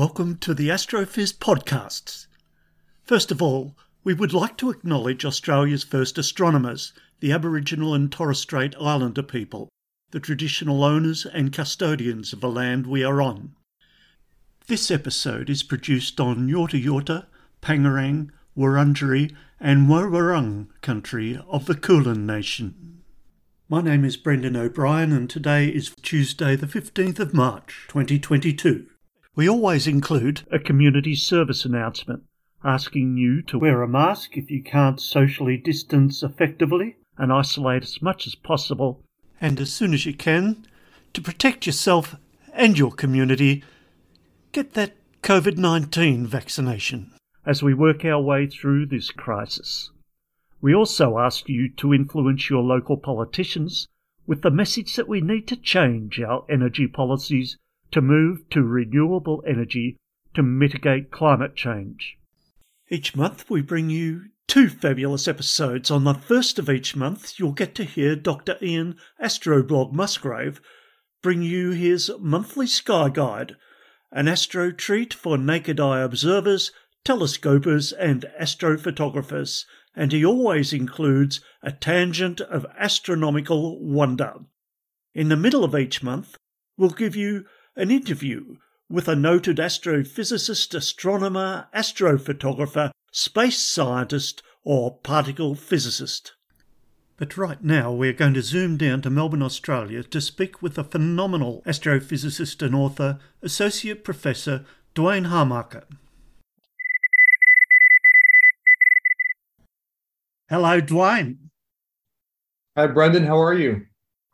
Welcome to the Astrophiz podcasts. First of all, we would like to acknowledge Australia's first astronomers, the Aboriginal and Torres Strait Islander people, the traditional owners and custodians of the land we are on. This episode is produced on Yorta Yorta, Pangarang, Wurundjeri, and Woiwurrung country of the Kulin Nation. My name is Brendan O'Brien, and today is Tuesday, the 15th of March, 2022. We always include a community service announcement asking you to wear a mask if you can't socially distance effectively and isolate as much as possible, and as soon as you can, to protect yourself and your community, get that COVID 19 vaccination as we work our way through this crisis. We also ask you to influence your local politicians with the message that we need to change our energy policies to move to renewable energy to mitigate climate change. Each month we bring you two fabulous episodes. On the first of each month, you'll get to hear Dr. Ian Astroblog Musgrave bring you his monthly sky guide, an astro treat for naked eye observers, telescopers, and astrophotographers, and he always includes a tangent of astronomical wonder. In the middle of each month, we'll give you an interview with a noted astrophysicist, astronomer, astrophotographer, space scientist, or particle physicist. But right now, we're going to zoom down to Melbourne, Australia to speak with a phenomenal astrophysicist and author, Associate Professor Duane Hamacher. Hello, Duane. Hi, Brendan. How are you?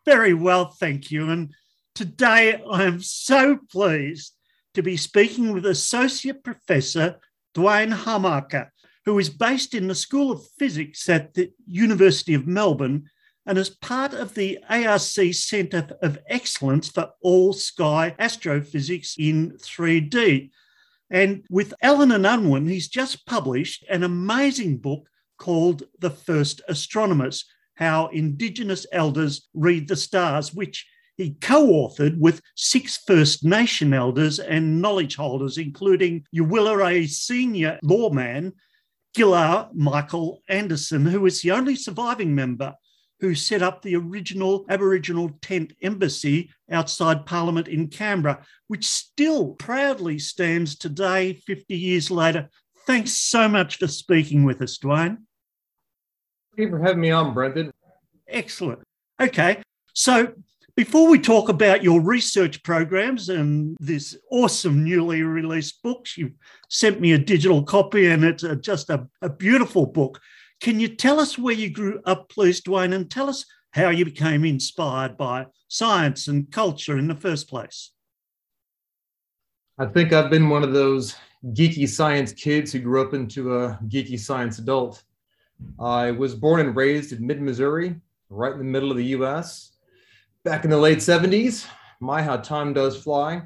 Very well, thank you. And today I am so pleased to be speaking with Associate Professor Duane Hamacher, who is based in the School of Physics at the University of Melbourne and is part of the ARC Centre of Excellence for All Sky Astrophysics in 3D. And with Allen and Unwin, he's just published an amazing book called The First Astronomers How Indigenous Elders Read the Stars, which he co authored with six First Nation elders and knowledge holders, including Euahlayi senior lawman Ghillar Michael Anderson, who is the only surviving member who set up the original Aboriginal tent embassy outside Parliament in Canberra, which still proudly stands today, 50 years later. Thanks so much for speaking with us, Duane. Thank you for having me on, Brendan. Excellent. Okay, so before we talk about your research programs and this awesome newly released books, you've sent me a digital copy and it's just a, a beautiful book. Can you tell us where you grew up, please, Duane, and tell us how you became inspired by science and culture in the first place? I think I've been one of those geeky science kids who grew up into a geeky science adult. I was born and raised in mid Missouri, right in the middle of the US. Back in the late 70s, my, how time does fly.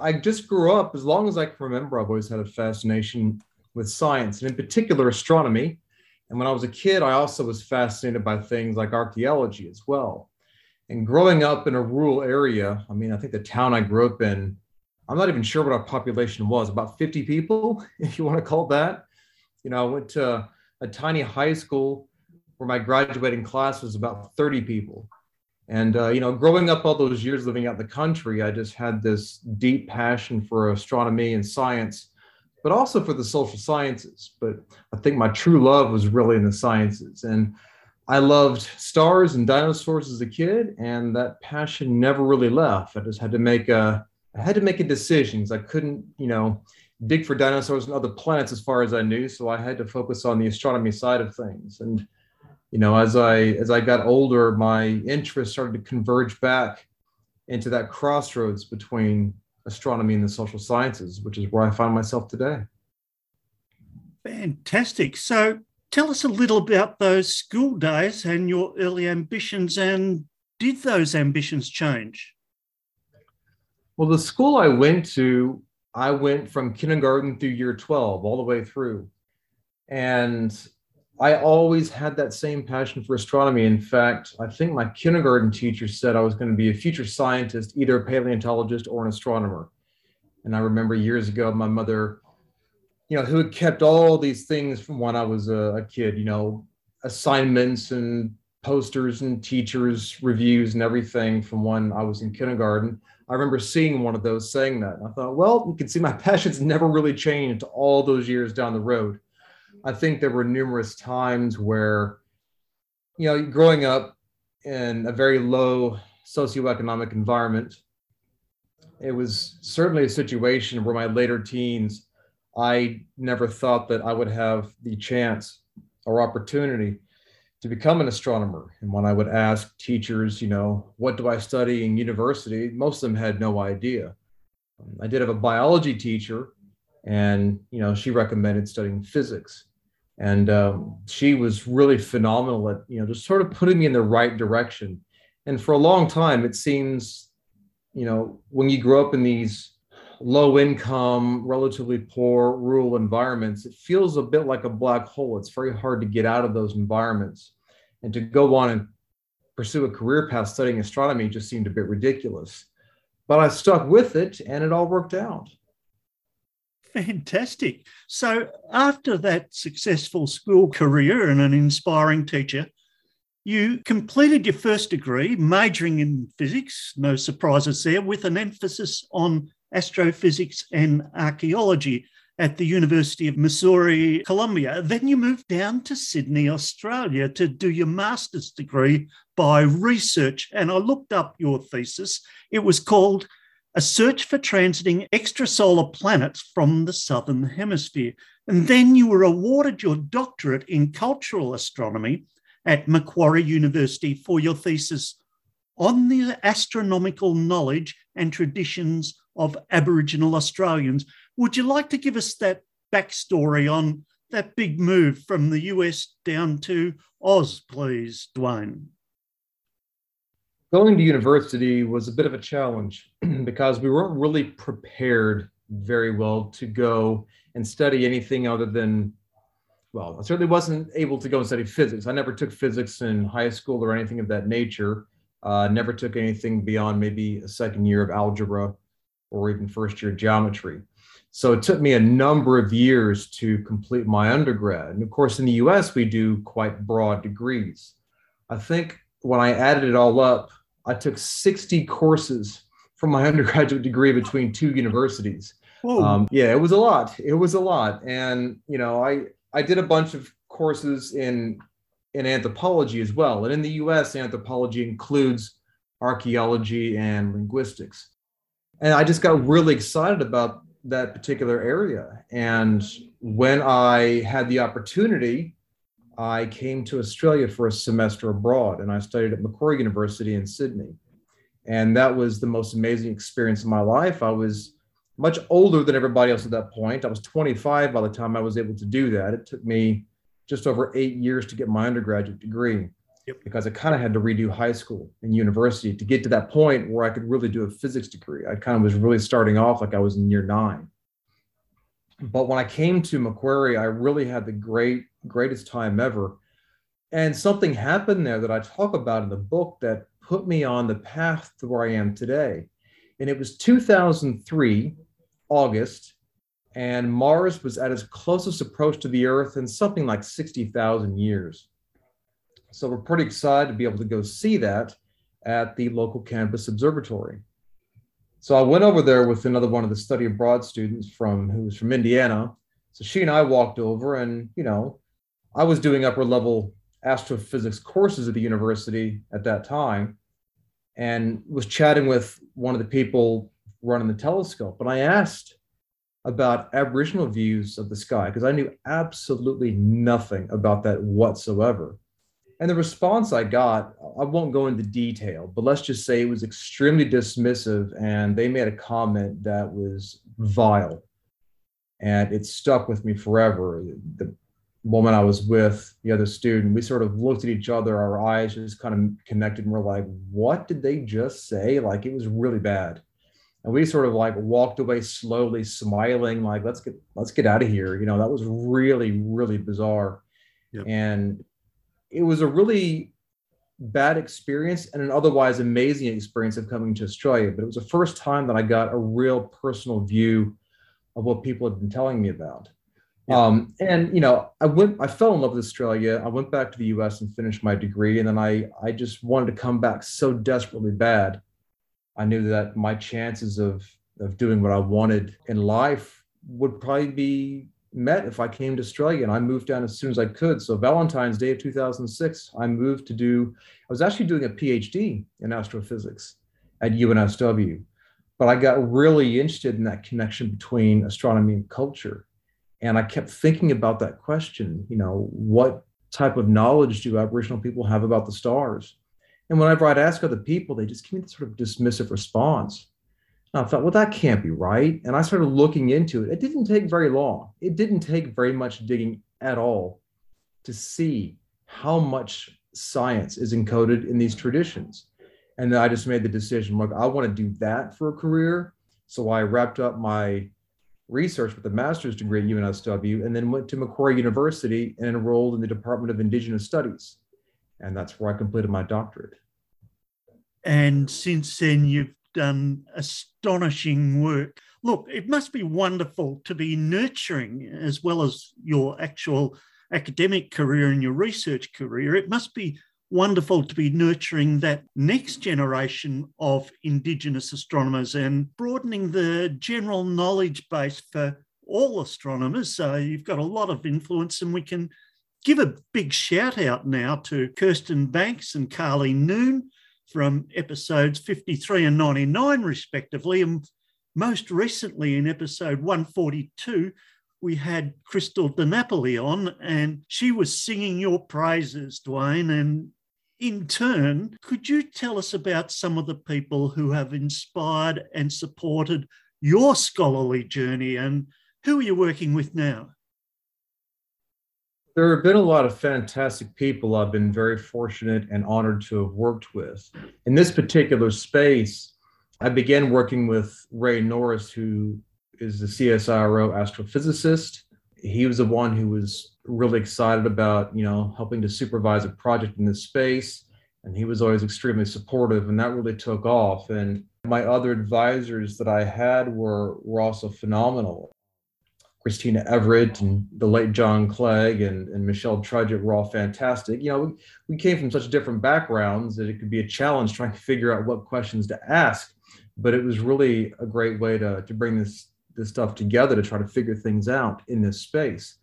I just grew up, as long as I can remember, I've always had a fascination with science, and in particular, astronomy. And when I was a kid, I also was fascinated by things like archaeology as well. And growing up in a rural area, I mean, I think the town I grew up in, I'm not even sure what our population was, about 50 people, if you want to call that. You know, I went to a tiny high school where my graduating class was about 30 people. And, uh, you know, growing up all those years living out in the country, I just had this deep passion for astronomy and science, but also for the social sciences. But I think my true love was really in the sciences. And I loved stars and dinosaurs as a kid, and that passion never really left. I just had to make a I had to make a decision because I couldn't, you know, dig for dinosaurs and other planets as far as I knew. So I had to focus on the astronomy side of things. And you know, as I as I got older, my interest started to converge back into that crossroads between astronomy and the social sciences, which is where I find myself today. Fantastic. So tell us a little about those school days and your early ambitions, and did those ambitions change? Well, the school I went to, I went from kindergarten through year 12, all the way through. And I always had that same passion for astronomy. In fact, I think my kindergarten teacher said I was going to be a future scientist, either a paleontologist or an astronomer. And I remember years ago, my mother you know, who had kept all these things from when I was a, kid, you know, assignments and posters and teachers' reviews and everything from when I was in kindergarten. I remember seeing one of those saying that. And I thought, well, you can see my passions never really changed all those years down the road. I think there were numerous times where, you know, growing up in a very low socioeconomic environment, it was certainly a situation where my later teens I never thought that I would have the chance or opportunity to become an astronomer. And when I would ask teachers, you know, what do I study in university? Most of them had no idea. I did have a biology teacher, and you know, she recommended studying physics. And um, she was really phenomenal at, you know, just sort of putting me in the right direction. And for a long time, it seems, you know, when you grow up in these low income, relatively poor rural environments, it feels a bit like a black hole. It's very hard to get out of those environments. And to go on and pursue a career path studying astronomy just seemed a bit ridiculous. But I stuck with it and it all worked out. Fantastic. So, after that successful school career and an inspiring teacher, you completed your first degree, majoring in physics, no surprises there, with an emphasis on astrophysics and archaeology at the University of Missouri, Columbia. Then you moved down to Sydney, Australia to do your master's degree by research. And I looked up your thesis. It was called A Search for Transiting Extrasolar Planets from the Southern Hemisphere. And then you were awarded your doctorate in cultural astronomy at Macquarie University for your thesis on the astronomical knowledge and traditions of Aboriginal Australians. Would you like to give us that backstory on that big move from the US down to Oz, please, Duane? Going to university was a bit of a challenge because we weren't really prepared very well to go and study anything other than well, I certainly wasn't able to go and study physics. I never took physics in high school or anything of that nature. Uh, never took anything beyond maybe a second year of algebra or even first year geometry. So it took me a number of years to complete my undergrad. And of course, in the US, we do quite broad degrees. I think when I added it all up, I took 60 courses for my undergraduate degree between two universities. Um, yeah, it was a lot. It was a lot. And, you know, I, I did a bunch of courses in, in anthropology as well. And in the US, anthropology includes archaeology and linguistics and I just got really excited about that particular area. And when I had the opportunity, I came to Australia for a semester abroad and I studied at Macquarie University in Sydney. And that was the most amazing experience of my life. I was much older than everybody else at that point. I was 25 by the time I was able to do that. It took me just over eight years to get my undergraduate degree yep. because I kind of had to redo high school and university to get to that point where I could really do a physics degree. I kind of was really starting off like I was in year nine. But when I came to Macquarie, I really had the great, greatest time ever. And something happened there that I talk about in the book that put me on the path to where I am today. And it was 2003, August, and Mars was at its closest approach to the Earth in something like 60,000 years. So we're pretty excited to be able to go see that at the local campus observatory. So I went over there with another one of the study abroad students from who was from Indiana. So she and I walked over, and you know, I was doing upper level astrophysics courses at the university at that time and was chatting with one of the people running the telescope. And I asked about Aboriginal views of the sky because I knew absolutely nothing about that whatsoever. And the response I got, I won't go into detail, but let's just say it was extremely dismissive. And they made a comment that was vile. And it stuck with me forever. The woman I was with, the other student, we sort of looked at each other, our eyes just kind of connected, and we're like, what did they just say? Like it was really bad. And we sort of like walked away slowly, smiling, like, let's get let's get out of here. You know, that was really, really bizarre. Yep. And it was a really bad experience and an otherwise amazing experience of coming to Australia. But it was the first time that I got a real personal view of what people had been telling me about. Yeah. Um, and you know, I went, I fell in love with Australia. I went back to the U.S. and finished my degree, and then I, I just wanted to come back so desperately bad. I knew that my chances of of doing what I wanted in life would probably be met if I came to Australia and I moved down as soon as I could. So Valentine's Day of 2006, I moved to do, I was actually doing a PhD in astrophysics at UNSW, but I got really interested in that connection between astronomy and culture. And I kept thinking about that question, you know, what type of knowledge do Aboriginal people have about the stars? And whenever I'd ask other people, they just give me this sort of dismissive response. And I thought, well, that can't be right. And I started looking into it. It didn't take very long. It didn't take very much digging at all to see how much science is encoded in these traditions. And then I just made the decision, look, I want to do that for a career. So I wrapped up my research with a master's degree at UNSW and then went to Macquarie University and enrolled in the Department of Indigenous Studies. And that's where I completed my doctorate. And since then, you've done astonishing work. Look, it must be wonderful to be nurturing as well as your actual academic career and your research career. It must be wonderful to be nurturing that next generation of Indigenous astronomers and broadening the general knowledge base for all astronomers. So you've got a lot of influence, and we can give a big shout out now to Kirsten Banks and Karlie Noon from episodes 53 and 99, respectively. And most recently, in episode 142, we had Krystal De Napoli on, and she was singing your praises, Duane. And in turn, could you tell us about some of the people who have inspired and supported your scholarly journey and who are you working with now? There have been a lot of fantastic people I've been very fortunate and honored to have worked with. In this particular space, I began working with Ray Norris, who is the CSIRO astrophysicist. He was the one who was really excited about, you know, helping to supervise a project in this space. And he was always extremely supportive, and that really took off. And my other advisors that I had were, were also phenomenal. Kristina Everett and the late John Clegg and, and Michelle Trudgett were all fantastic. You know, we, we came from such different backgrounds that it could be a challenge trying to figure out what questions to ask. But it was really a great way to, to bring this, this stuff together to try to figure things out in this space.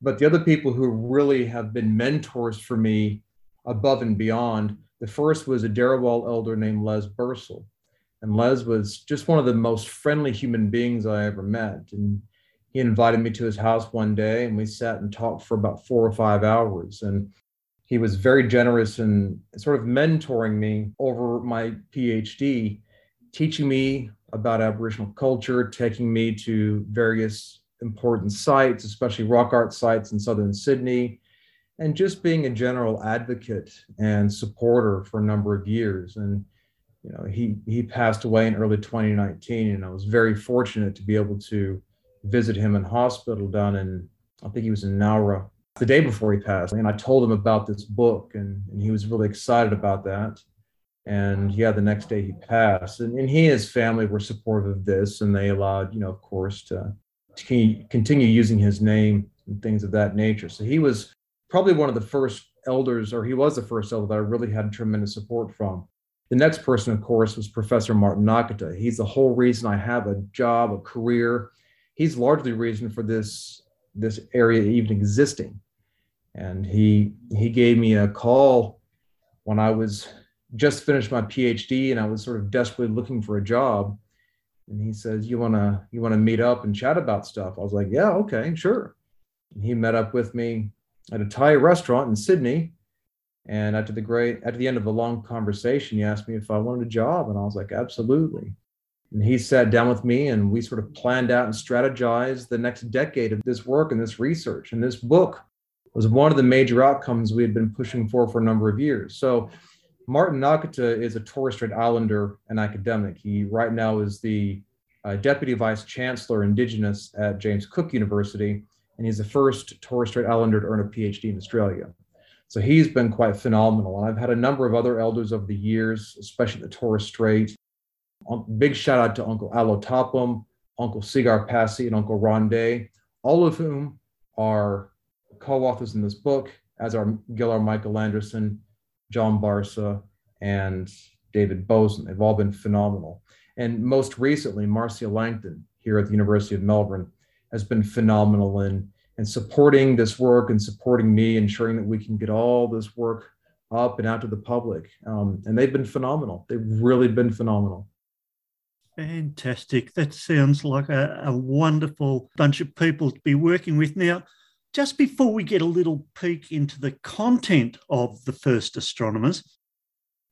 But the other people who really have been mentors for me above and beyond, the first was a Darawal elder named Les Bursill. And Les was just one of the most friendly human beings I ever met. And he invited me to his house one day and we sat and talked for about four or five hours. And he was very generous and sort of mentoring me over my PhD, teaching me about Aboriginal culture, taking me to various important sites, especially rock art sites in southern Sydney, and just being a general advocate and supporter for a number of years. And you know, he he passed away in early 2019, and I was very fortunate to be able to visit him in hospital down in, I think he was in Nowra the day before he passed. And I told him about this book, and, and he was really excited about that. And yeah, the next day he passed. And, and he and his family were supportive of this, and they allowed, you know, of course, to, to continue using his name and things of that nature. So he was probably one of the first elders, or he was the first elder that I really had tremendous support from. The next person, of course, was Professor Martin Nakata. He's the whole reason I have a job, a career, he's largely reason for this this area even existing. And he he gave me a call when I was just finished my PhD and I was sort of desperately looking for a job. And he says, "You wanna you wanna meet up and chat about stuff?" I was like, "Yeah, okay, sure." And he met up with me at a Thai restaurant in Sydney. And after the great at the end of a long conversation, he asked me if I wanted a job, and I was like, "Absolutely." And he sat down with me, and we sort of planned out and strategized the next decade of this work and this research. And this book was one of the major outcomes we had been pushing for for a number of years. So Martin Nakata is a Torres Strait Islander and academic. He right now is the uh, Deputy Vice Chancellor Indigenous at James Cook University, and he's the first Torres Strait Islander to earn a PhD in Australia. So he's been quite phenomenal. And I've had a number of other elders over the years, especially the Torres Strait. Um, big shout out to Uncle Alo Tapim, Uncle Segar Passi, and Uncle Ron Day, all of whom are co-authors in this book, as are Ghillar Michael Anderson, John Barsa, and David Bosun. They've all been phenomenal. And most recently, Marcia Langton here at the University of Melbourne has been phenomenal in, in supporting this work and supporting me, ensuring that we can get all this work up and out to the public. Um, and they've been phenomenal. They've really been phenomenal. Fantastic. That sounds like a, a wonderful bunch of people to be working with. Now, just before we get a little peek into the content of the first astronomers,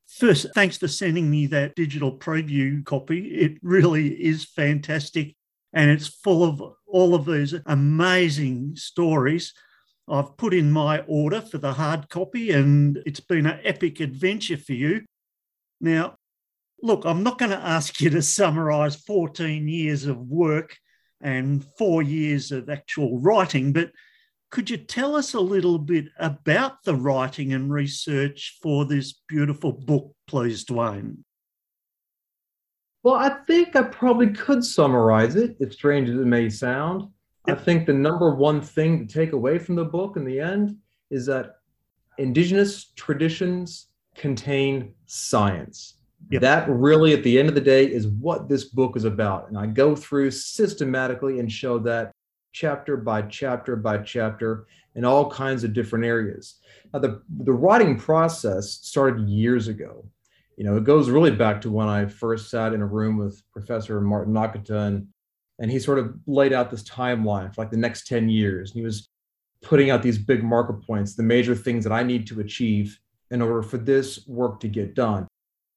first, thanks for sending me that digital preview copy. It really is fantastic and it's full of all of these amazing stories. I've put in my order for the hard copy and it's been an epic adventure for you. Now, look, I'm not going to ask you to summarize 14 years of work and four years of actual writing, but could you tell us a little bit about the writing and research for this beautiful book, please, Duane? Well, I think I probably could summarize it, as strange as it may sound. Yep. I think the number one thing to take away from the book in the end is that indigenous traditions contain science. Yep. That really, at the end of the day, is what this book is about. And I go through systematically and show that chapter by chapter by chapter in all kinds of different areas. Now, the, the writing process started years ago. You know, it goes really back to when I first sat in a room with Professor Martin Nakata and, and he sort of laid out this timeline for like the next 10 years. And he was putting out these big marker points, the major things that I need to achieve in order for this work to get done.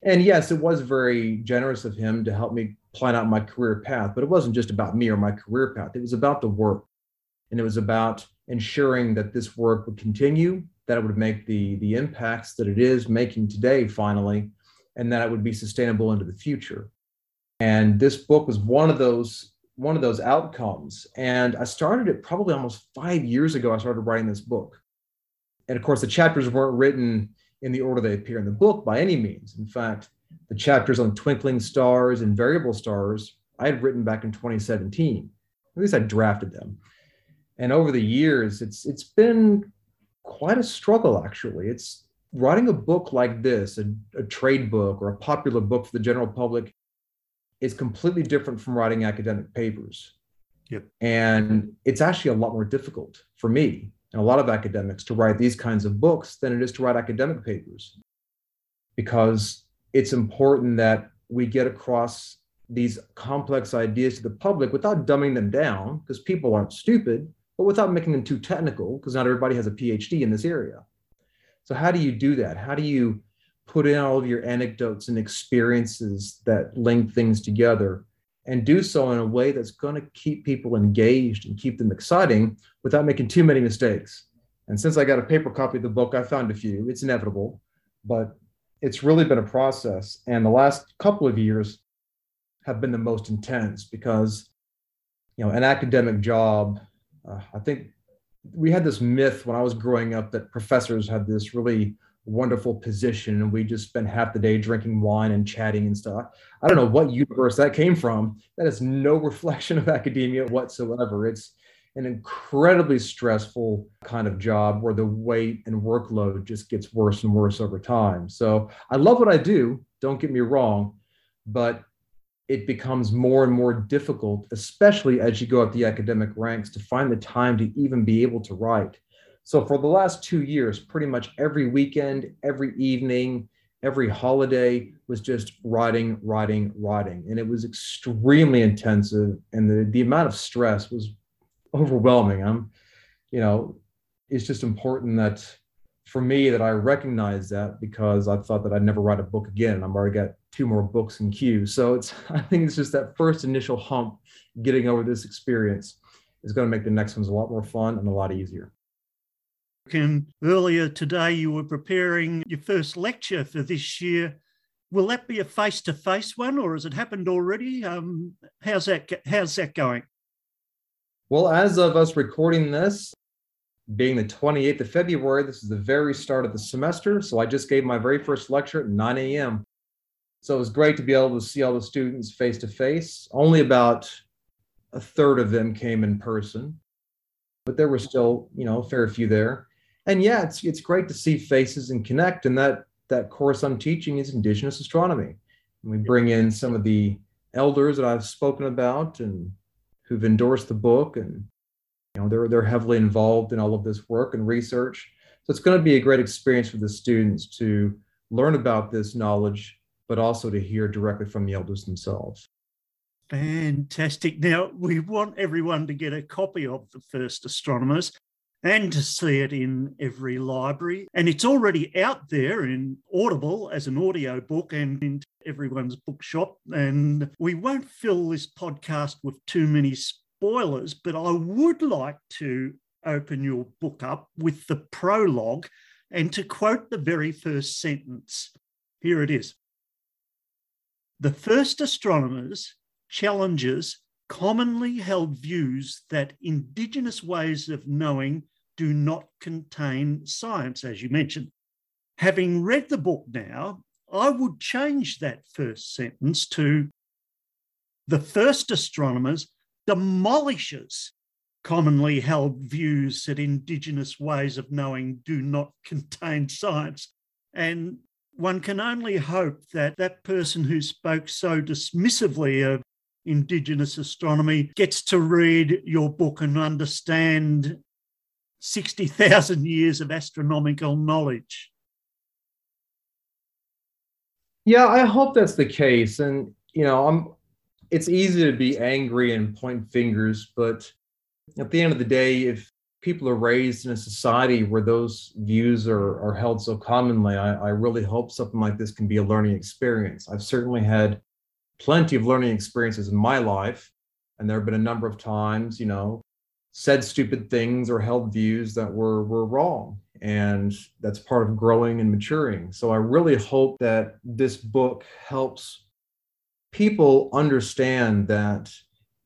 And yes, it was very generous of him to help me plan out my career path, but it wasn't just about me or my career path. It was about the work. And it was about ensuring that this work would continue, that it would make the, the impacts that it is making today, finally, and that it would be sustainable into the future. And this book was one of those one of those outcomes. And I started it probably almost five years ago. I started writing this book. And of course, the chapters weren't written in the order they appear in the book by any means. In fact, the chapters on twinkling stars and variable stars I had written back in 2017. At least I drafted them. And over the years, it's it's been quite a struggle actually. It's writing a book like this, a, a trade book or a popular book for the general public, is completely different from writing academic papers. Yep. And it's actually a lot more difficult for me and a lot of academics to write these kinds of books than it is to write academic papers because it's important that we get across these complex ideas to the public without dumbing them down because people aren't stupid but without making them too technical because not everybody has a phd in this area so how do you do that how do you put in all of your anecdotes and experiences that link things together and do so in a way that's going to keep people engaged and keep them exciting without making too many mistakes. And since I got a paper copy of the book, I found a few. It's inevitable, but it's really been a process. And the last couple of years have been the most intense because, you know, an academic job, uh, I think we had this myth when I was growing up that professors had this really wonderful position and we just spent half the day drinking wine and chatting and stuff. I don't know what universe that came from. That is no reflection of academia whatsoever. It's an incredibly stressful kind of job where the weight and workload just gets worse and worse over time. So I love what I do, don't get me wrong, but it becomes more and more difficult, especially as you go up the academic ranks, to find the time to even be able to write So for the last two years, pretty much every weekend, every evening, every holiday was just writing, writing, writing. And it was extremely intensive. And the, the amount of stress was overwhelming. I'm, you know, it's just important that for me that I recognize that because I thought that I'd never write a book again. I've already got two more books in queue. So it's I think it's just that first initial hump getting over this experience is going to make the next ones a lot more fun and a lot easier. And earlier today, you were preparing your first lecture for this year. Will that be a face-to-face one, or has it happened already? Um, how's that? How's that going? Well, as of us recording this, being the 28th of February, this is the very start of the semester. So I just gave my very first lecture at 9 a.m. So it was great to be able to see all the students face to face. Only about a third of them came in person, but there were still, you know, a fair few there. And yeah, it's it's great to see faces and connect. And that that course I'm teaching is Indigenous astronomy. And we bring in some of the elders that I've spoken about and who've endorsed the book, and you know they're they're heavily involved in all of this work and research. So it's going to be a great experience for the students to learn about this knowledge, but also to hear directly from the elders themselves. Fantastic. Now, we want everyone to get a copy of The First Astronomers and to see it in every library. And it's already out there in Audible as an audio book and in everyone's bookshop. And we won't fill this podcast with too many spoilers, but I would like to open your book up with the prologue and to quote the very first sentence. Here it is. The first astronomers challenges commonly held views that Indigenous ways of knowing do not contain science, as you mentioned. Having read the book now, I would change that first sentence to the first astronomers demolishes commonly held views that Indigenous ways of knowing do not contain science. And one can only hope that that person who spoke so dismissively of Indigenous astronomy gets to read your book and understand 60,000 years of astronomical knowledge. Yeah, I hope that's the case. And, you know, I'm, it's easy to be angry and point fingers, but at the end of the day, if people are raised in a society where those views are, are held so commonly, I, I really hope something like this can be a learning experience. I've certainly had plenty of learning experiences in my life. And there have been a number of times, you know, said stupid things or held views that were were wrong. And that's part of growing and maturing. So I really hope that this book helps people understand that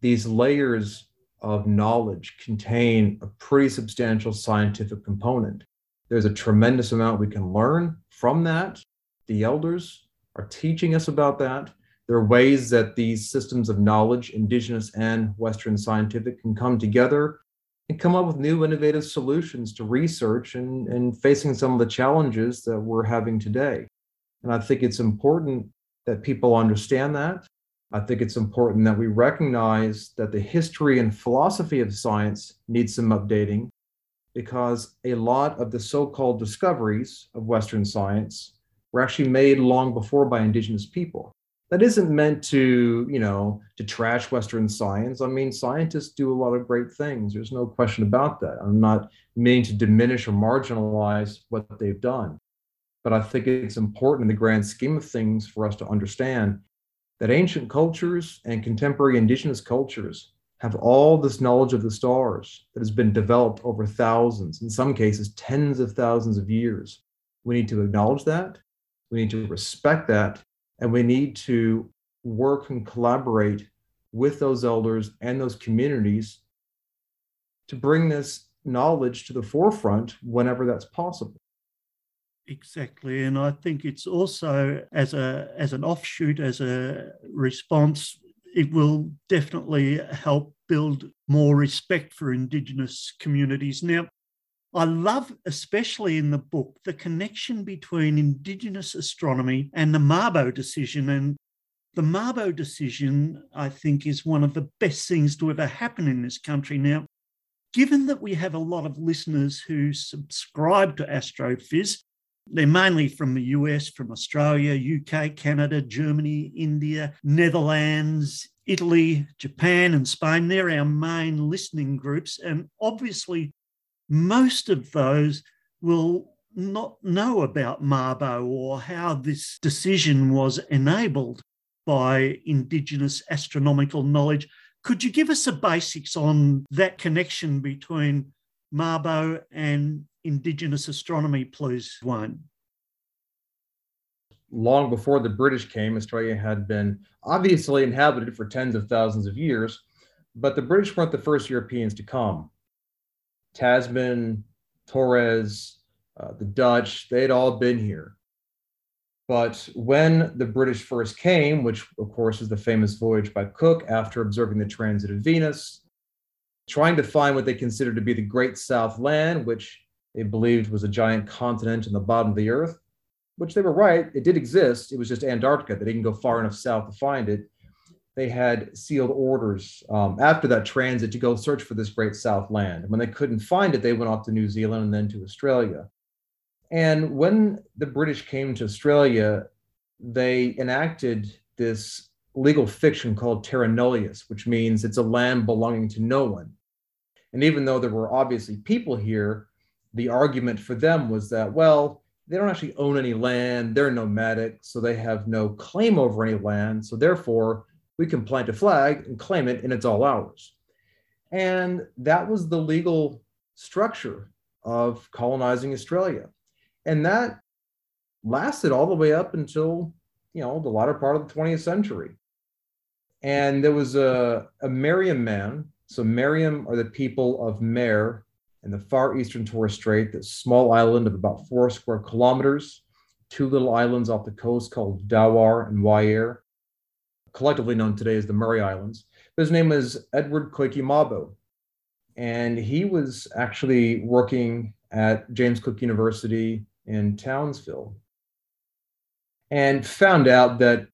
these layers of knowledge contain a pretty substantial scientific component. There's a tremendous amount we can learn from that. The elders are teaching us about that. There are ways that these systems of knowledge, indigenous and Western scientific, can come together and come up with new innovative solutions to research and, and facing some of the challenges that we're having today. And I think it's important that people understand that. I think it's important that we recognize that the history and philosophy of science needs some updating because a lot of the so called discoveries of Western science were actually made long before by indigenous people that isn't meant to you know to trash western science. I mean scientists do a lot of great things. There's no question about that. I'm not meaning to diminish or marginalize what they've done but i think it's important in the grand scheme of things for us to understand that ancient cultures and contemporary indigenous cultures have all this knowledge of the stars that has been developed over thousands in some cases tens of thousands of years. We need to acknowledge that. We need to respect that and we need to work and collaborate with those elders and those communities to bring this knowledge to the forefront whenever that's possible. Exactly, and I think it's also as a as an offshoot, as a response, it will definitely help build more respect for Indigenous communities. Now, I love, especially in the book, the connection between Indigenous astronomy and the Mabo decision. And the Mabo decision, I think, is one of the best things to ever happen in this country. Now, given that we have a lot of listeners who subscribe to Astrophiz, they're mainly from the US, from Australia, UK, Canada, Germany, India, Netherlands, Italy, Japan, and Spain. They're our main listening groups. And obviously, most of those will not know about Mabo or how this decision was enabled by Indigenous astronomical knowledge. Could you give us the basics on that connection between Mabo and Indigenous astronomy, please, Wayne? Long before the British came, Australia had been obviously inhabited for tens of thousands of years, but the British weren't the first Europeans to come. Tasman, Torres, uh, the Dutch, they'd all been here. But when the British first came, which of course is the famous voyage by Cook after observing the transit of Venus, trying to find what they considered to be the Great South Land, which they believed was a giant continent in the bottom of the earth, which they were right. It did exist. It was just Antarctica. They didn't go far enough south to find it. They had sealed orders um, after that transit to go search for this Great South Land. And when they couldn't find it, they went off to New Zealand and then to Australia. And when the British came to Australia, they enacted this legal fiction called terra nullius, which means it's a land belonging to no one. And even though there were obviously people here, the argument for them was that, well, they don't actually own any land, they're nomadic, so they have no claim over any land. So therefore, we can plant a flag and claim it, and it's all ours. And that was the legal structure of colonizing Australia. And that lasted all the way up until, you know, the latter part of the 20th century. And there was a, a Meriam man. So Meriam are the people of Mer in the far eastern Torres Strait, this small island of about four square kilometers, two little islands off the coast called Dawar and Wayare, collectively known today as the Murray Islands. His name was Edward Koiki Mabo. And he was actually working at James Cook University in Townsville and found out that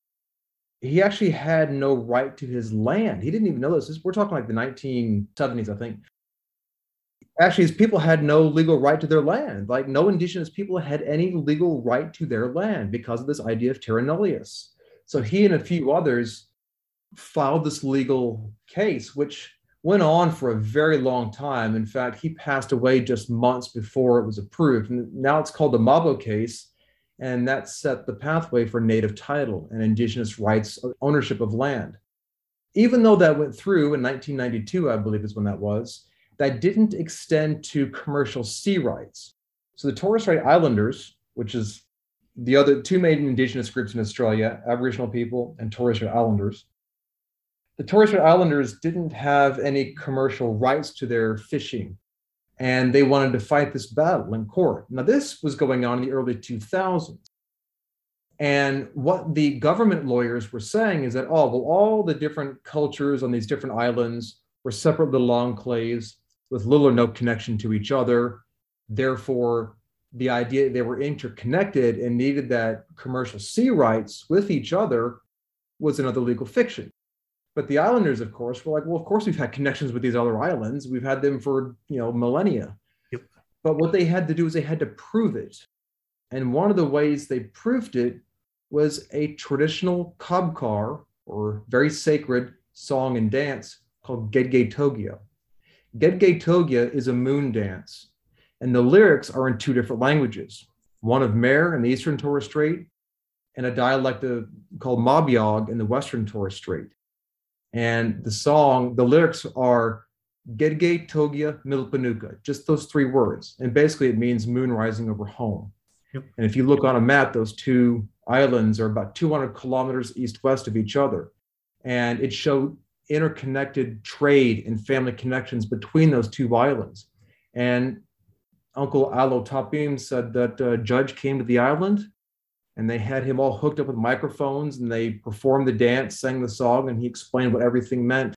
he actually had no right to his land. He didn't even know this. We're talking like the 1970s, I think. Actually, his people had no legal right to their land. Like no indigenous people had any legal right to their land because of this idea of terra nullius. So he and a few others filed this legal case, which went on for a very long time. In fact, he passed away just months before it was approved. Now it's called the Mabo case. And that set the pathway for native title and indigenous rights ownership of land. Even though that went through in 1992, I believe is when that was, that didn't extend to commercial sea rights. So the Torres Strait Islanders, which is the other two main indigenous groups in Australia, Aboriginal people and Torres Strait Islanders, the Torres Strait Islanders didn't have any commercial rights to their fishing, and they wanted to fight this battle in court. Now, this was going on in the early 2000s. And what the government lawyers were saying is that, oh, well, all the different cultures on these different islands were separate little enclaves with little or no connection to each other. Therefore, the idea they were interconnected and needed that commercial sea rights with each other was another legal fiction. But the islanders, of course, were like, well, of course we've had connections with these other islands. We've had them for you know millennia. Yep. But what they had to do is they had to prove it. And one of the ways they proved it was a traditional kabkar or very sacred song and dance called Gedge Togia. Gedge Togia is a moon dance, and the lyrics are in two different languages one of Mer in the Eastern Torres Strait, and a dialect of, called Mabiog in the Western Torres Strait. And the song, the lyrics are Gedge Togia Milpanuka, just those three words. And basically it means moon rising over home. Yep. And if you look on a map, those two islands are about 200 kilometers east west of each other. And it showed interconnected trade and family connections between those two islands. And Uncle Alo Tapim said that a judge came to the island and they had him all hooked up with microphones and they performed the dance, sang the song, and he explained what everything meant.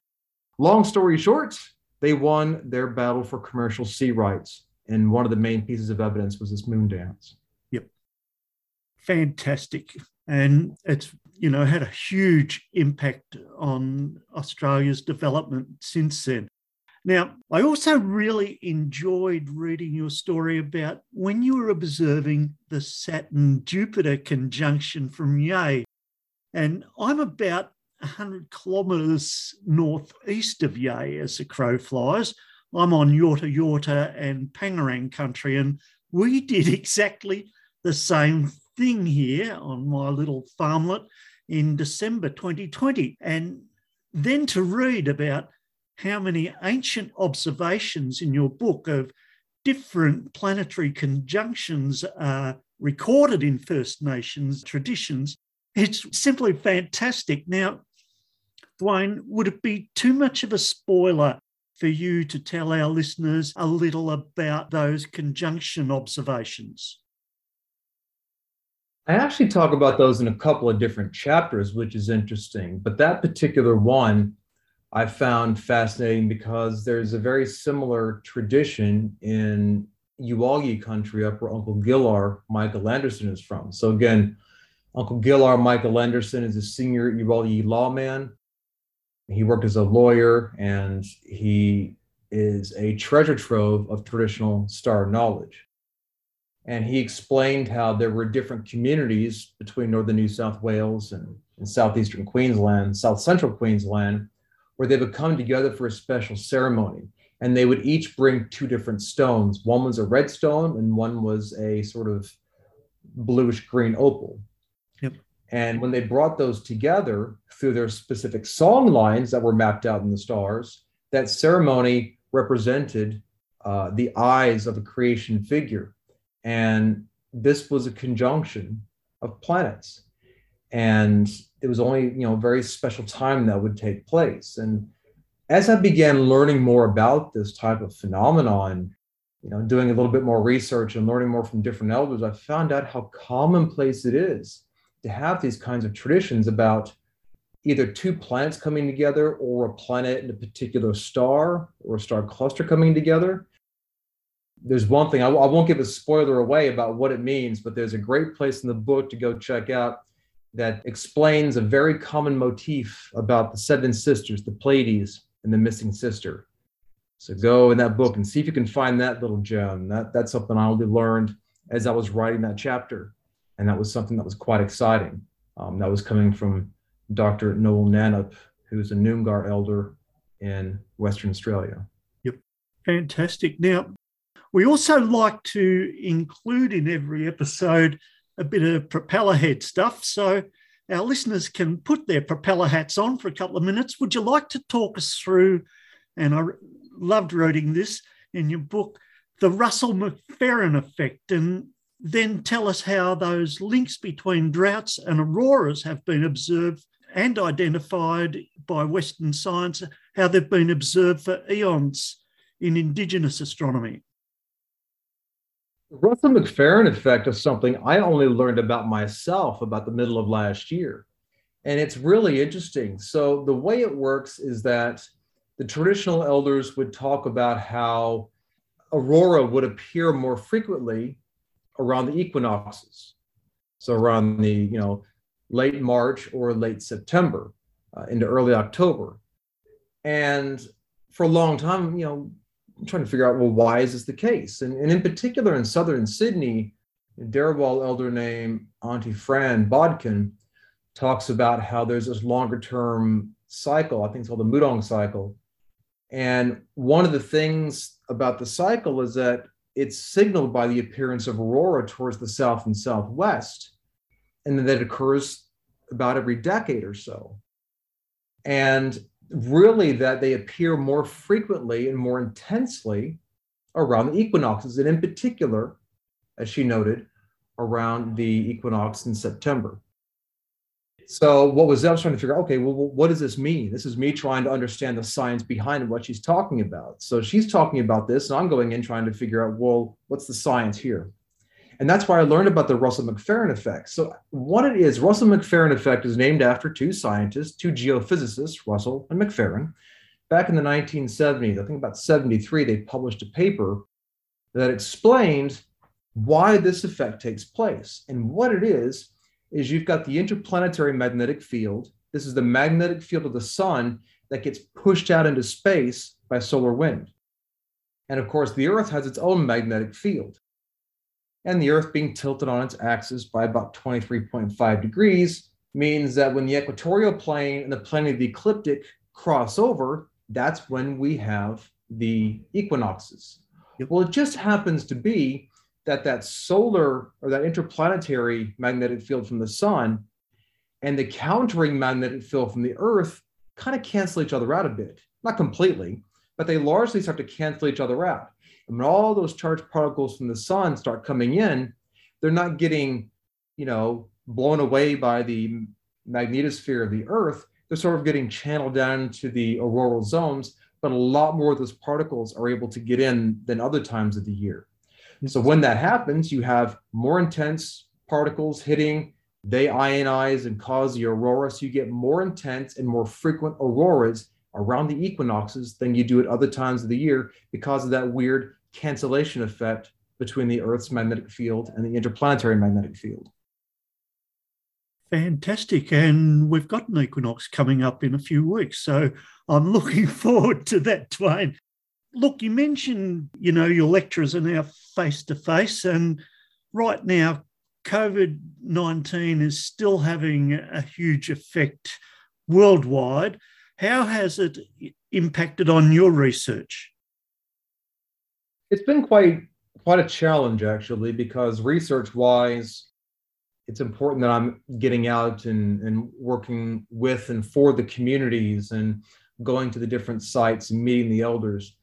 Long story short, they won their battle for commercial sea rights. And one of the main pieces of evidence was this moon dance. Yep. Fantastic. And it's, you know, had a huge impact on Australia's development since then. Now, I also really enjoyed reading your story about when you were observing the Saturn Jupiter conjunction from Yea. And I'm about 100 kilometres northeast of Yea as the crow flies. I'm on Yorta Yorta and Pangerang country, and we did exactly the same thing here on my little farmlet in December 2020. And then to read about how many ancient observations in your book of different planetary conjunctions are recorded in First Nations traditions. It's simply fantastic. Now, Duane, would it be too much of a spoiler for you to tell our listeners a little about those conjunction observations? I actually talk about those in a couple of different chapters, which is interesting. But that particular one I found fascinating because there's a very similar tradition in Euahlayi country, up where Uncle Ghillar Michael Anderson is from. So again, Uncle Ghillar Michael Anderson is a senior Euahlayi lawman. He worked as a lawyer and he is a treasure trove of traditional star knowledge. And he explained how there were different communities between northern New South Wales and, and southeastern Queensland, south central Queensland, where they would come together for a special ceremony. And they would each bring two different stones. One was a red stone, and one was a sort of bluish green opal. Yep. And when they brought those together through their specific song lines that were mapped out in the stars, that ceremony represented uh, the eyes of a creation figure. And this was a conjunction of planets. And it was only you know a very special time that would take place. And as i began learning more about this type of phenomenon you know doing a little bit more research and learning more from different elders i found out how commonplace it is to have these kinds of traditions about either two planets coming together or a planet and a particular star or a star cluster coming together. There's one thing I, I won't give a spoiler away about what it means but there's a great place in the book to go check out that explains a very common motif about the seven sisters, the Pleiades, and the missing sister. So go in that book and see if you can find that little gem. That, that's something I only learned as I was writing that chapter. And that was something that was quite exciting. Um, that was coming from Dr. Noel Nannup, who's a Noongar elder in Western Australia. Yep. Fantastic. Now, we also like to include in every episode a bit of propeller head stuff. So our listeners can put their propeller hats on for a couple of minutes. Would you like to talk us through? And I loved reading this in your book, the Russell McPherron effect, and then tell us how those links between droughts and auroras have been observed and identified by Western science, how they've been observed for eons in Indigenous astronomy. Russell McPherron effect is something I only learned about myself about the middle of last year. And it's really interesting. So, the way it works is that the traditional elders would talk about how aurora would appear more frequently around the equinoxes. So, around the, you know, late March or late September uh, into early October. And for a long time, you know, trying to figure out, well, why is this the case? And, and in particular, in southern Sydney, a Dharawal elder named Auntie Fran Bodkin talks about how there's this longer term cycle, I think it's called the Mudong cycle. And one of the things about the cycle is that it's signaled by the appearance of aurora towards the south and southwest, and that occurs about every decade or so. And really that they appear more frequently and more intensely around the equinoxes, and in particular, as she noted, around the equinox in September. So, what was I was trying to figure out? Okay, well, what does this mean? This is me trying to understand the science behind what she's talking about. So, she's talking about this, and I'm going in trying to figure out, well, what's the science here? And that's why I learned about the Russell McPherron effect. So, what it is, Russell McPherron effect is named after two scientists, two geophysicists, Russell and McPherron. Back in the 1970s, I think about 73, they published a paper that explained why this effect takes place. And what it is, is you've got the interplanetary magnetic field. This is the magnetic field of the sun that gets pushed out into space by solar wind. And of course, the Earth has its own magnetic field. And the Earth being tilted on its axis by about 23.5 degrees means that when the equatorial plane and the plane of the ecliptic cross over, that's when we have the equinoxes. Well, it just happens to be that that solar or that interplanetary magnetic field from the sun and the countering magnetic field from the Earth kind of cancel each other out a bit. Not completely, but they largely start to cancel each other out. And when all those charged particles from the sun start coming in, they're not getting, you know, blown away by the magnetosphere of the Earth. They're sort of getting channeled down to the auroral zones, but a lot more of those particles are able to get in than other times of the year. So when that happens, you have more intense particles hitting, they ionize and cause the aurora. So you get more intense and more frequent auroras around the equinoxes than you do at other times of the year because of that weird cancellation effect between the Earth's magnetic field and the interplanetary magnetic field. Fantastic. And we've got an equinox coming up in a few weeks. So I'm looking forward to that, Duane. Look, you mentioned, you know, your lecturers are now face to face. And right now, COVID 19 is still having a huge effect worldwide. How has it impacted on your research? It's been quite quite a challenge actually because research wise it's important that I'm getting out and, and working with and for the communities and going to the different sites and meeting the elders.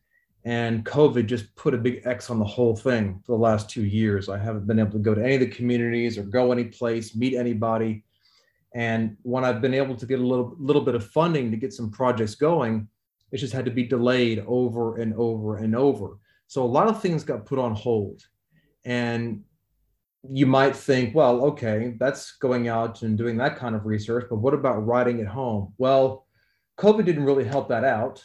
And COVID just put a big X on the whole thing for the last two years. I haven't been able to go to any of the communities or go any place, meet anybody. And when I've been able to get a little little bit of funding to get some projects going, it just had to be delayed over and over and over. So a lot of things got put on hold. And you might think, well, okay, that's going out and doing that kind of research, but what about writing at home? Well, COVID didn't really help that out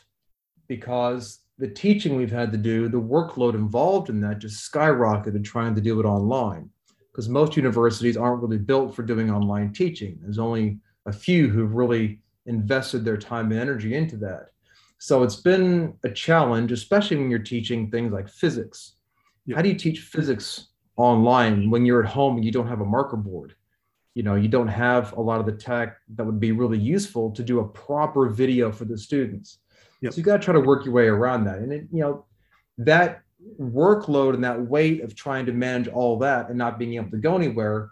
because the teaching we've had to do, the workload involved in that just skyrocketed trying to do it online because most universities aren't really built for doing online teaching. There's only a few who've really invested their time and energy into that. So it's been a challenge, especially when you're teaching things like physics. Yeah. How do you teach physics online when you're at home and you don't have a marker board? You know, you don't have a lot of the tech that would be really useful to do a proper video for the students. Yep. So you got to try to work your way around that. And it, you know, that workload and that weight of trying to manage all that and not being able to go anywhere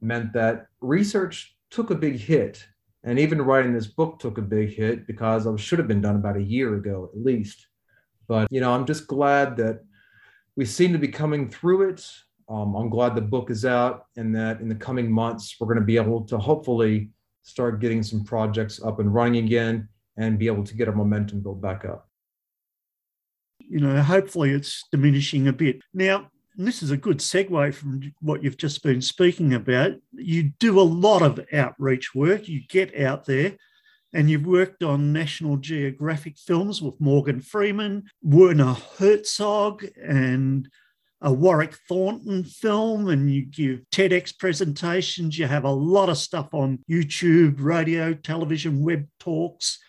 meant that research took a big hit. And even writing this book took a big hit because it should have been done about a year ago at least. But, you know, I'm just glad that we seem to be coming through it. Um, I'm glad the book is out and that in the coming months, we're going to be able to hopefully start getting some projects up and running again and be able to get our momentum built back up. You know, hopefully it's diminishing a bit. Now, this is a good segue from what you've just been speaking about. You do a lot of outreach work, you get out there. And you've worked on National Geographic films with Morgan Freeman, Werner Herzog, and a Warwick Thornton film, and you give TEDx presentations. You have a lot of stuff on YouTube, radio, television, web talks.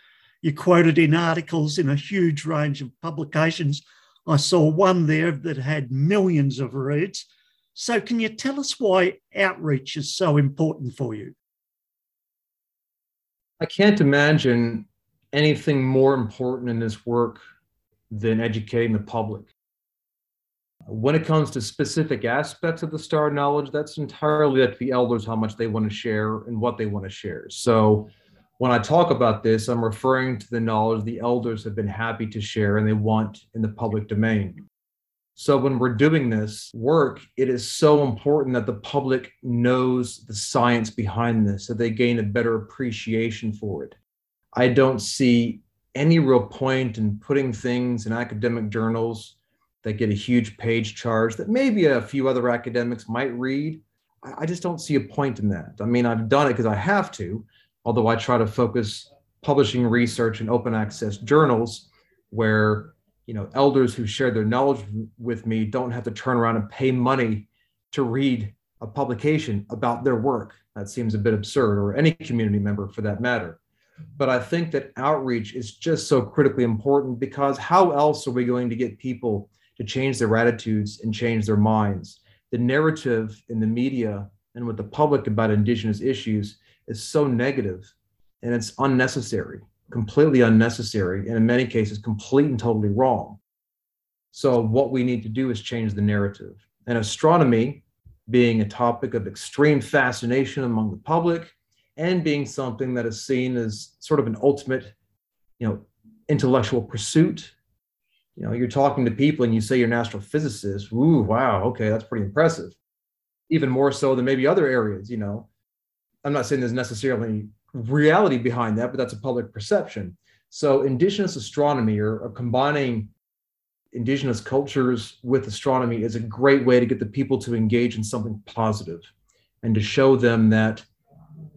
You're quoted in articles in a huge range of publications. I saw one there that had millions of reads. So, can you tell us why outreach is so important for you? I can't imagine anything more important in this work than educating the public. When it comes to specific aspects of the star knowledge, that's entirely up to the elders how much they want to share and what they want to share. So, when I talk about this, I'm referring to the knowledge the elders have been happy to share and they want in the public domain. So, when we're doing this work, it is so important that the public knows the science behind this, that they gain a better appreciation for it. I don't see any real point in putting things in academic journals that get a huge page charge that maybe a few other academics might read. I just don't see a point in that. I mean, I've done it because I have to, although I try to focus publishing research in open access journals where you know elders who share their knowledge with me don't have to turn around and pay money to read a publication about their work that seems a bit absurd or any community member for that matter But I think that outreach is just so critically important because how else are we going to get people to change their attitudes and change their minds? The narrative in the media and with the public about Indigenous issues is so negative and it's unnecessary, completely unnecessary, and in many cases, complete and totally wrong. So, what we need to do is change the narrative. And astronomy, being a topic of extreme fascination among the public and being something that is seen as sort of an ultimate, you know, intellectual pursuit. You know, you're talking to people and you say you're an astrophysicist. Ooh, wow, okay, that's pretty impressive. Even more so than maybe other areas, you know. I'm not saying there's necessarily reality behind that, but that's a public perception. So indigenous astronomy or, or combining indigenous cultures with astronomy is a great way to get the people to engage in something positive and to show them that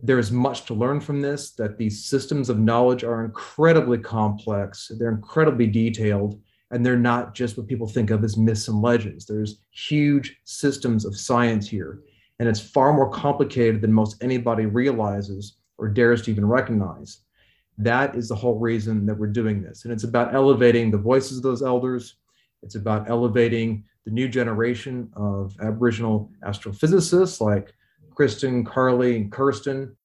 there is much to learn from this, that these systems of knowledge are incredibly complex, they're incredibly detailed, and they're not just what people think of as myths and legends. There's huge systems of science here, and it's far more complicated than most anybody realizes or dares to even recognize. That is the whole reason that we're doing this. And it's about elevating the voices of those elders, it's about elevating the new generation of Aboriginal astrophysicists like Kristen, Karlie, and Kirsten,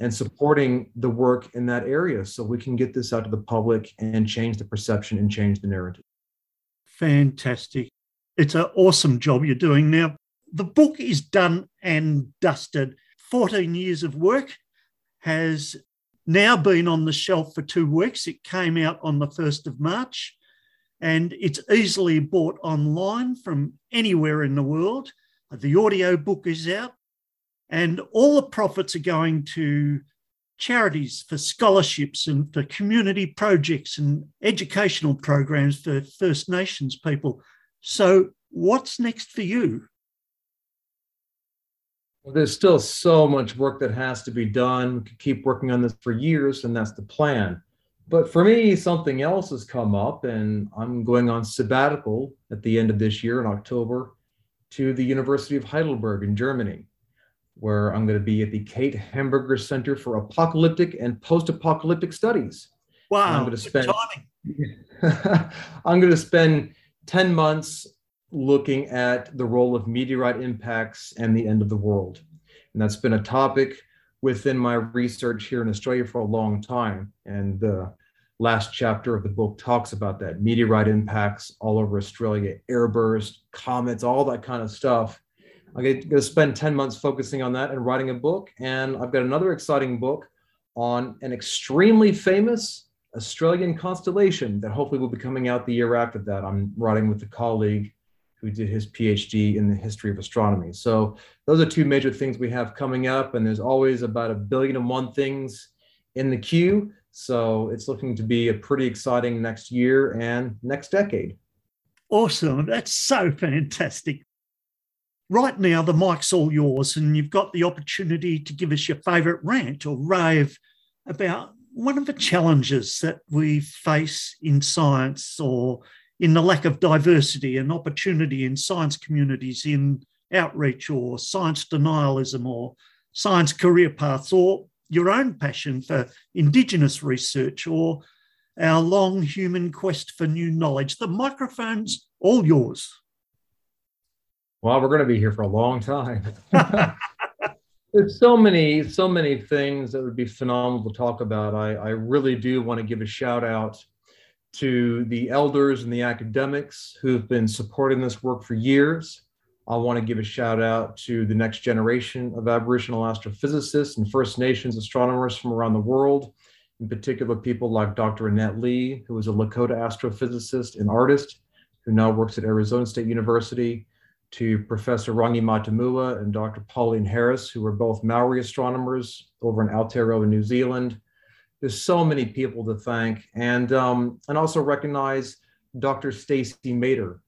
and supporting the work in that area so we can get this out to the public and change the perception and change the narrative. Fantastic. It's an awesome job you're doing now. The book is done and dusted. 14 years of work has now been on the shelf for two weeks. It came out on the 1st of March and it's easily bought online from anywhere in the world. The audio book is out, and all the profits are going to charities for scholarships and for community projects and educational programs for First Nations people. So, what's next for you? Well, there's still so much work that has to be done. We could keep working on this for years, and that's the plan. But for me, something else has come up, and I'm going on sabbatical at the end of this year in October to the University of Heidelberg in Germany, where I'm going to be at the Käte Hamburger Center for Apocalyptic and Post Apocalyptic Studies. Wow. I'm going to spend, I'm going to spend 10 months looking at the role of meteorite impacts and the end of the world. And that's been a topic within my research here in Australia for a long time. And the last chapter of the book talks about that meteorite impacts all over Australia, airburst, comets, all that kind of stuff. I'm going to spend 10 months focusing on that and writing a book. And I've got another exciting book on an extremely famous Australian constellation that hopefully will be coming out the year after that. I'm writing with a colleague who did his PhD in the history of astronomy. So those are two major things we have coming up, and there's always about a billion and one things in the queue. So it's looking to be a pretty exciting next year and next decade. Awesome. That's so fantastic. Right now, the mic's all yours, and you've got the opportunity to give us your favourite rant or rave about one of the challenges that we face in science or in the lack of diversity and opportunity in science communities in outreach or science denialism or science career paths or your own passion for Indigenous research or our long human quest for new knowledge. The microphone's all yours. Well, we're going to be here for a long time. There's so many, so many things that would be phenomenal to talk about. I, I really do want to give a shout out to the elders and the academics who've been supporting this work for years. I want to give a shout out to the next generation of Aboriginal astrophysicists and First Nations astronomers from around the world, in particular, people like Dr. Annette Lee, who is a Lakota astrophysicist and artist who now works at Arizona State University, to Professor Rangi Matamua and Dr. Pauline Harris, who were both Maori astronomers over in Aotearoa, New Zealand, there's so many people to thank, and um, and also recognize Dr. Stacy Mader.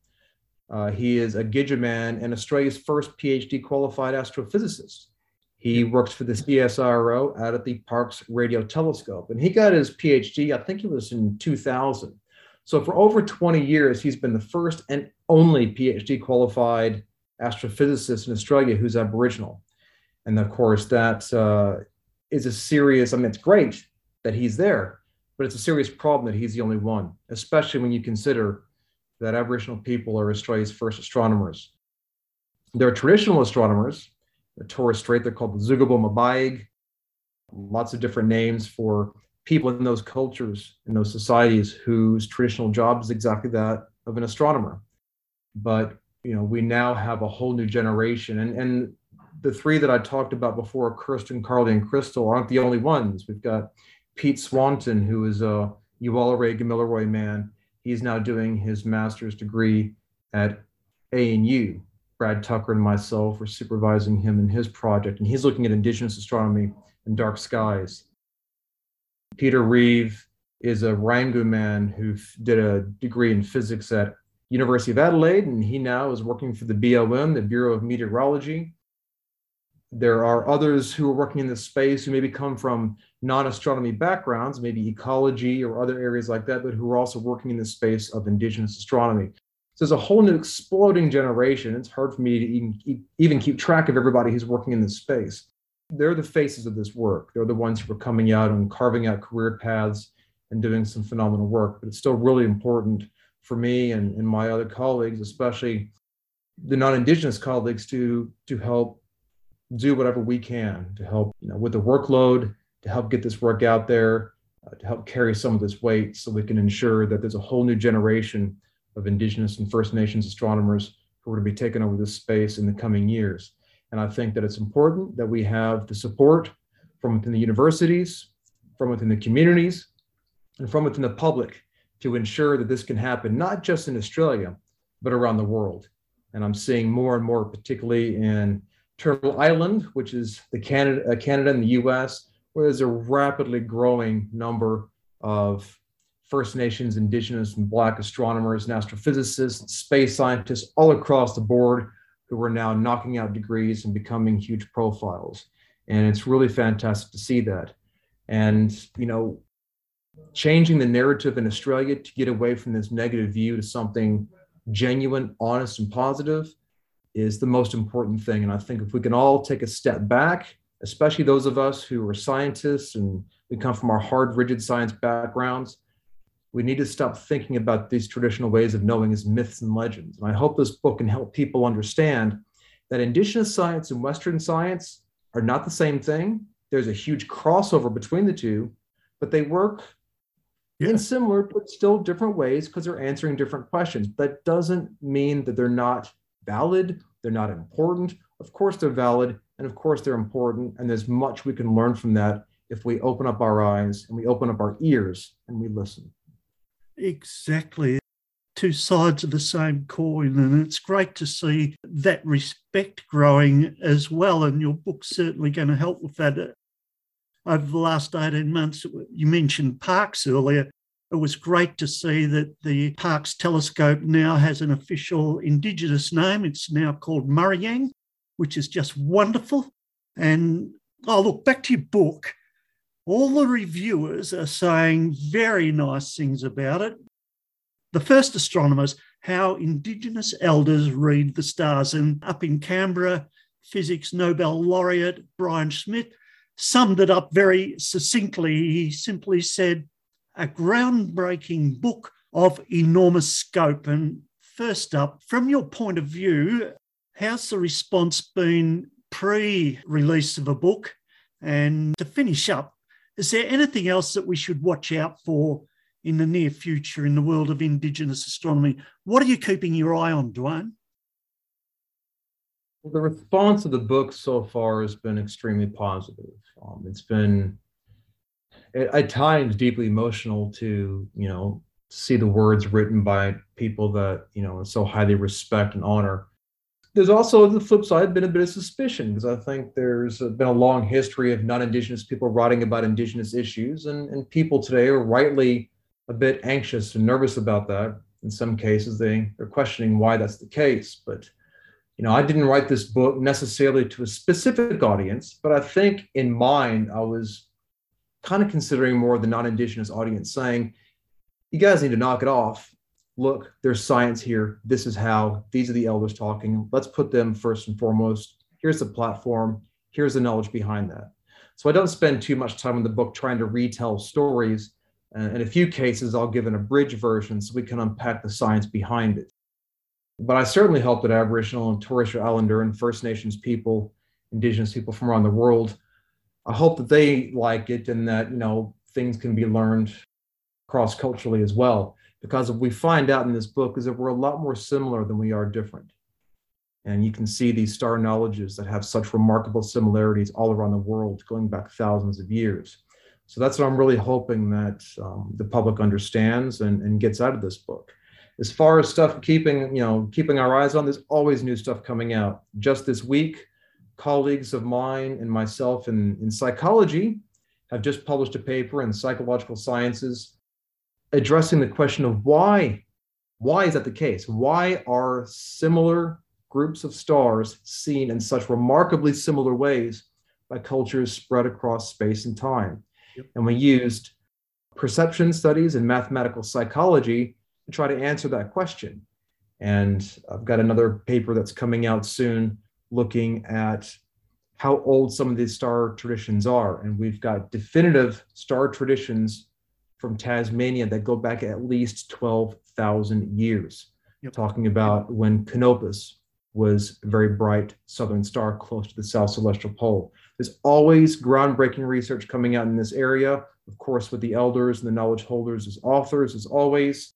Uh, he is a Gidja and Australia's first PhD qualified astrophysicist. He works for the CSIRO out at the Parkes Radio Telescope, and he got his PhD. I think it was in 2000. So for over 20 years, he's been the first and only PhD qualified astrophysicist in Australia who's Aboriginal. And of course, that uh, is a serious. I mean, it's great that he's there, but it's a serious problem that he's the only one, especially when you consider that Aboriginal people are Australia's first astronomers. There are traditional astronomers, the Torres Strait, they're called the Zugabo Mabayig, lots of different names for people in those cultures, in those societies whose traditional job is exactly that of an astronomer. But you know, we now have a whole new generation. And, and the three that I talked about before, Kirsten, Karlie, and Krystal, aren't the only ones. We've got Pete Swanton, who is a Yuwaalaraay Gamilaroi man. He's now doing his master's degree at ANU. Brad Tucker and myself are supervising him in his project, and he's looking at indigenous astronomy and dark skies. Peter Reeve is a Rangu man who did a degree in physics at University of Adelaide, and he now is working for the BOM, the Bureau of Meteorology. There are others who are working in this space who maybe come from non-astronomy backgrounds, maybe ecology or other areas like that, but who are also working in the space of indigenous astronomy. So there's a whole new exploding generation. It's hard for me to even, even keep track of everybody who's working in this space. They're the faces of this work. They're the ones who are coming out and carving out career paths and doing some phenomenal work. But it's still really important for me and, and my other colleagues, especially the non-indigenous colleagues, to to help do whatever we can to help you know with the workload to help get this work out there uh, to help carry some of this weight so we can ensure that there's a whole new generation of indigenous and first nations astronomers who are going to be taking over this space in the coming years. And i think that it's important that we have the support from within the universities from within the communities and from within the public to ensure that this can happen, not just in Australia, but around the world. And I'm seeing more and more, particularly in Turtle Island, which is the Canada, uh, Canada and the US, where there's a rapidly growing number of First Nations, Indigenous, and Black astronomers and astrophysicists, space scientists all across the board who are now knocking out degrees and becoming huge profiles. And it's really fantastic to see that. And, you know, changing the narrative in Australia to get away from this negative view to something genuine, honest, and positive is the most important thing. And I think if we can all take a step back, especially those of us who are scientists and we come from our hard, rigid science backgrounds, we need to stop thinking about these traditional ways of knowing as myths and legends. And I hope this book can help people understand that Indigenous science and Western science are not the same thing. There's a huge crossover between the two, but they work yeah. in similar but still different ways because they're answering different questions. That doesn't mean that they're not valid, they're not important. Of course, they're valid, and of course, they're important. And there's much we can learn from that if we open up our eyes and we open up our ears and we listen. Exactly. Two sides of the same coin. And it's great to see that respect growing as well. And your book's certainly going to help with that over the last 18 months. You mentioned Parkes earlier. It was great to see that the Parkes telescope now has an official Indigenous name. It's now called Murriyang, which is just wonderful. And oh, look, back to your book. All the reviewers are saying very nice things about it. The first astronomers, how Indigenous elders read the stars. And up in Canberra, physics Nobel laureate Brian Schmidt summed it up very succinctly. He simply said, a groundbreaking book of enormous scope. And first up, from your point of view, how's the response been pre release of a book? And to finish up, is there anything else that we should watch out for in the near future in the world of Indigenous astronomy? What are you keeping your eye on, Duane? The response of the book so far has been extremely positive. Um, it's been at times deeply emotional to you know see the words written by people that you know so highly respect and honor. There's also the flip side been a bit of suspicion because I think there's been a long history of non-indigenous people writing about indigenous issues, and, and people today are rightly a bit anxious and nervous about that. In some cases, they they're questioning why that's the case, but you know, I didn't write this book necessarily to a specific audience, but I think in mind, I was kind of considering more the non Indigenous audience saying, you guys need to knock it off. Look, there's science here. This is how, these are the elders talking. Let's put them first and foremost. Here's the platform. Here's the knowledge behind that. So I don't spend too much time in the book trying to retell stories. Uh, in a few cases, I'll give an abridged version so we can unpack the science behind it. But I certainly hope that Aboriginal and Torres Strait Islander and First Nations people, Indigenous people from around the world, I hope that they like it and that, you know, things can be learned cross culturally as well. Because what we find out in this book is that we're a lot more similar than we are different. And you can see these star knowledges that have such remarkable similarities all around the world, going back thousands of years. So that's what I'm really hoping that um, the public understands and, and gets out of this book as far as stuff keeping you know keeping our eyes on there's always new stuff coming out. Just this week colleagues of mine and myself in, in psychology have just published a paper in psychological sciences addressing the question of why why is that the case? Why are similar groups of stars seen in such remarkably similar ways by cultures spread across space and time? Yep. and we used perception studies and mathematical psychology to try to answer that question. And I've got another paper that's coming out soon looking at how old some of these star traditions are. And we've got definitive star traditions from Tasmania that go back at least 12,000 years, yep. talking about when Canopus was a very bright southern star close to the south celestial pole. There's always groundbreaking research coming out in this area, of course, with the elders and the knowledge holders as authors, as always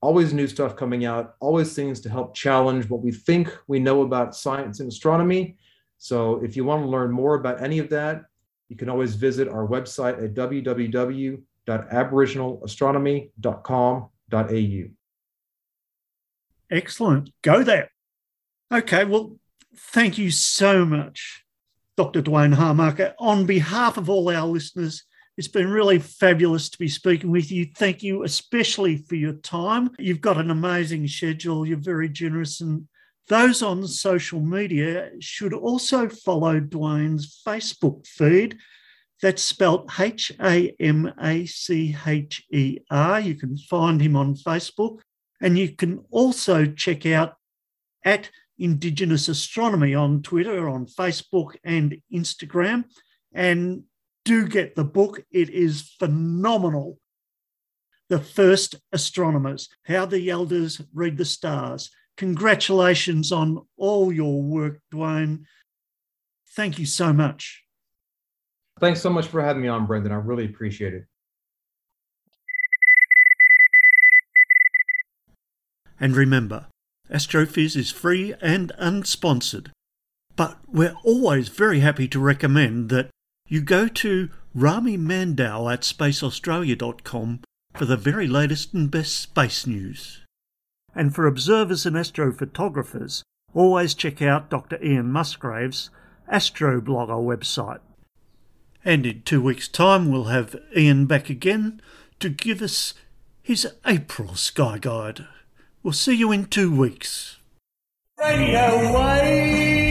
always new stuff coming out, always things to help challenge what we think we know about science and astronomy. So if you want to learn more about any of that, you can always visit our website at www.aboriginalastronomy.com.au. Excellent. Go there. Okay, well, thank you so much, Dr. Duane Hamacher. On behalf of all our listeners, it's been really fabulous to be speaking with you. Thank you, especially for your time. You've got an amazing schedule. You're very generous. And those on social media should also follow Duane's Facebook feed. That's spelt H A M A C H E R. You can find him on Facebook. And you can also check out at Indigenous Astronomy on Twitter, on Facebook, and Instagram. And do get the book. It is phenomenal. The First Astronomers How the Elders Read the Stars. Congratulations on all your work, Duane. Thank you so much. Thanks so much for having me on, Brendan. I really appreciate it. And remember, Astrophiz is free and unsponsored. But we're always very happy to recommend that you go to Rami Mandow at spaceaustralia.com for the very latest and best space news. And for observers and astrophotographers, always check out Dr. Ian Musgrave's Astroblogger website. And in two weeks' time, we'll have Ian back again to give us his April sky guide. We'll see you in two weeks. Radio Wave!